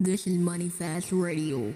This is Money Fast Radio.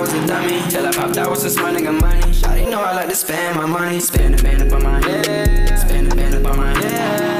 Was a dummy. Till I popped out with some smart nigga money. Shawty know I like to spend my money. Spend it, band up on my head. Spend it, band up on my head.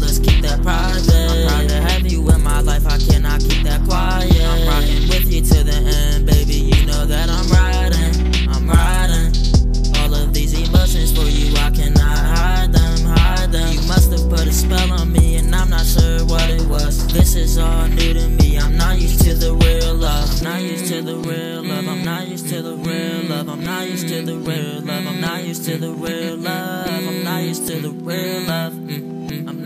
Let's keep that private. I'm proud to have you in my life, I cannot keep that quiet. I'm rocking with you to the end, baby. You know that I'm riding, I'm riding. All of these emotions for you, I cannot hide them, hide them. You must have put a spell on me, and I'm not sure what it was. This is all new to me, I'm not used to the real love. I'm not used to the real love, I'm not used to the real love. I'm not used to the real love, I'm not used to the real love. I'm not used to the real love. Mm.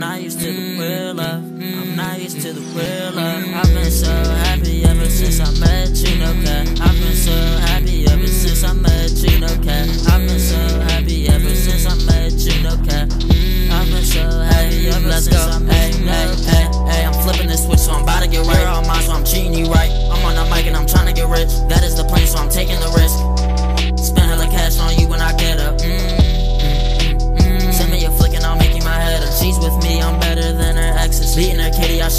Not used to the real love. I'm not used to the mm. real love. Mm. I've been so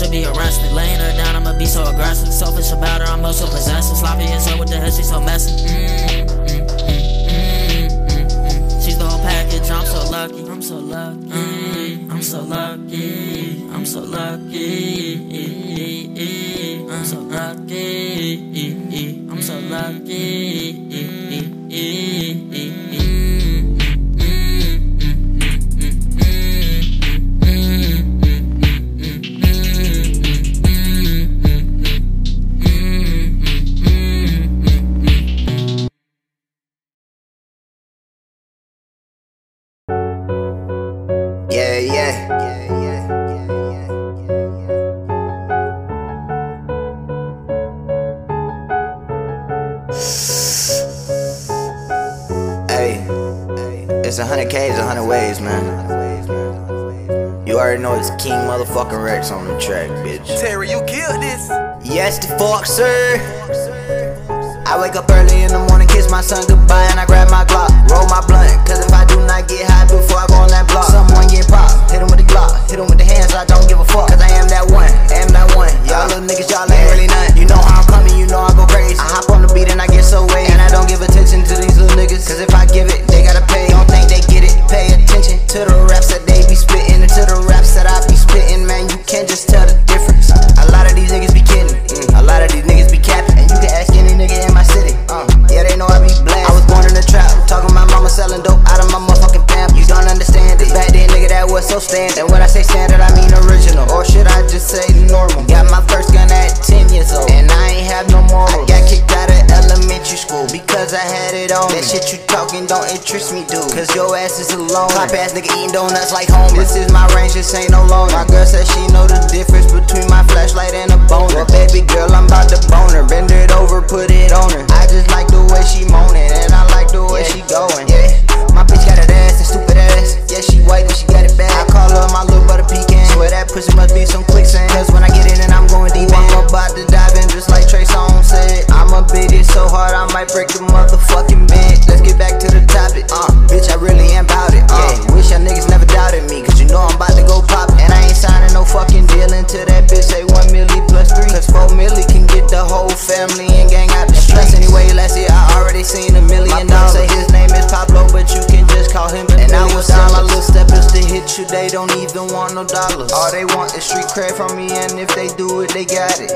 should be arrested. Laying her down, I'ma be so aggressive. Selfish about her, I'm also possessive. Sloppy as hell with the head, she's so messy. Mm, mm, mm, mm, mm, mm. She's the whole package, I'm so lucky. I'm so lucky. I'm so lucky. I'm so lucky. I'm so lucky. I'm so lucky. Hey, it's a hundred K's, a hundred ways, man. You already know it's King motherfucking Rex on the track, bitch. Terry, you killed this. Yes, the fuck, sir. I wake up early in the morning, kiss my son goodbye, and I grab my Glock. Roll my game don't interest me, dude. Cause your ass is alone. Top ass nigga eating donuts like home. This is my range, this ain't no loan. My girl said she know the difference between my flashlight and a boner. Well, baby girl, I'm about to bone her. Bend it over, put it you, they don't even want no dollars. All they want is street cred from me, and if they do it, they got it.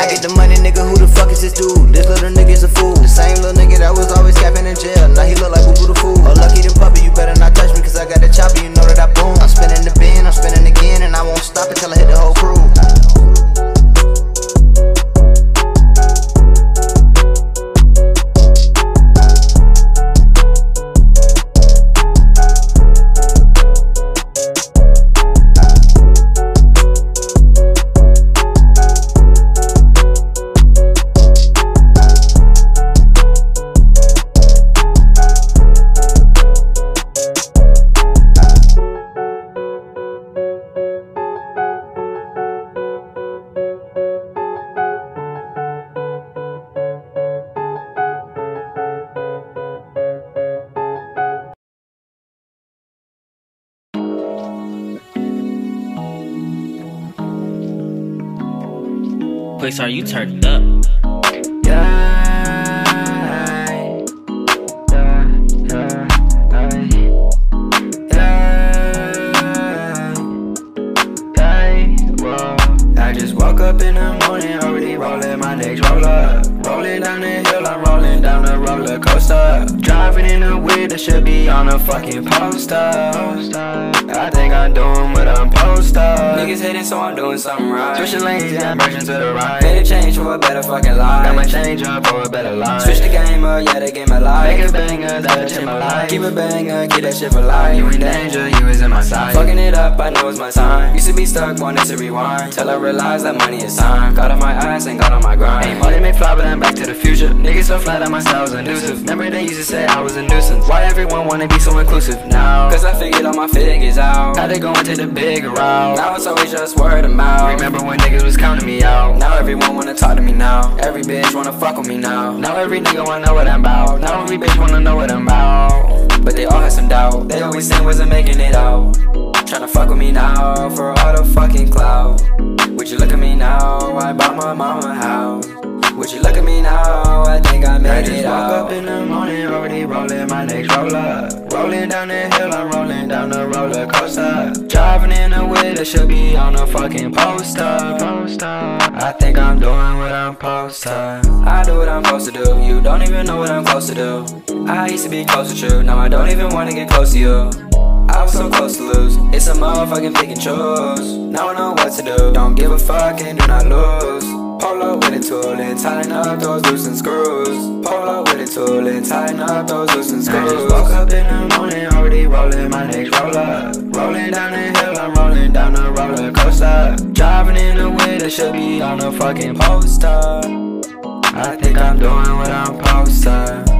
I get the money, nigga. Who the fuck is this dude? This little nigga's a fool. The same little nigga that was always capping in jail. Now he look like Boo Boo the fool. Oh, lucky the puppy, you better not touch me, cause I got the chopper. You know that I boom. I'm spinning the bin, I'm spinning again, and I won't stop until I hit the whole crew. Are you turned up? I just woke up in the morning, already rolling my next roller. Rolling down the hill, I'm rolling down the roller coaster. Driving in a whip that should be on a fucking poster. I think I'm doing what I'm supposed to. Niggas hating, so I'm doing something right. Switching lanes, yeah, merging to the right. Made a change for a better fucking life. Got my change up for a better life. Switch the game up, yeah, the game of life. Make a banger, that'll change my life. Keep a banger, get that shit for life. You in danger, you is in my sight. Fucking it up, I know it's my time. Used to be stuck, wanted to rewind. Till I realized that money is time. Got on my ass and got on my grind. Ain't money may fly, but I'm back to the future. Niggas so flat that my style's elusive. Remember they used to say I was a nuisance. Why everyone wanna be so inclusive now? Cause I figured all my figures out. Had to go into the bigger route. Now it's always just word of mouth. Remember when niggas was counting me out? Now everyone wanna talk to me now. Every bitch wanna fuck with me now. Now every nigga wanna know what I'm about. Now every bitch wanna know what I'm about. But they all had some doubt. They always saying wasn't making it out. Tryna fuck with me now for all the fucking clout. Would you look at me now? I bought my mama a house. Would you look at me now? I think I made I just it woke up in the morning, already rolling my next roller. Rolling down the hill, I'm rolling down the roller coaster. Driving in a way that should be on a fucking poster. poster. I think I'm doing what I'm supposed to. I do what I'm supposed to do. You don't even know what I'm close to do. I used to be close to you, now I don't even wanna get close to you. I was so close to lose. It's a motherfucking pick and choose. Now I know what to do. Don't give a fuck and do not lose. Pull up with a tool and tighten up those loose and screws. Pull up with a tool and tighten up those loose and screws. I just woke up in the morning, already rolling my next roller. Rolling down the hill, I'm rolling down the roller coaster. Driving in a way that should be on a fucking poster. I think I'm doing what I'm supposed to.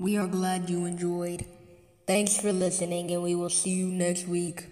We are glad you enjoyed. Thanks for listening, and we will see you next week.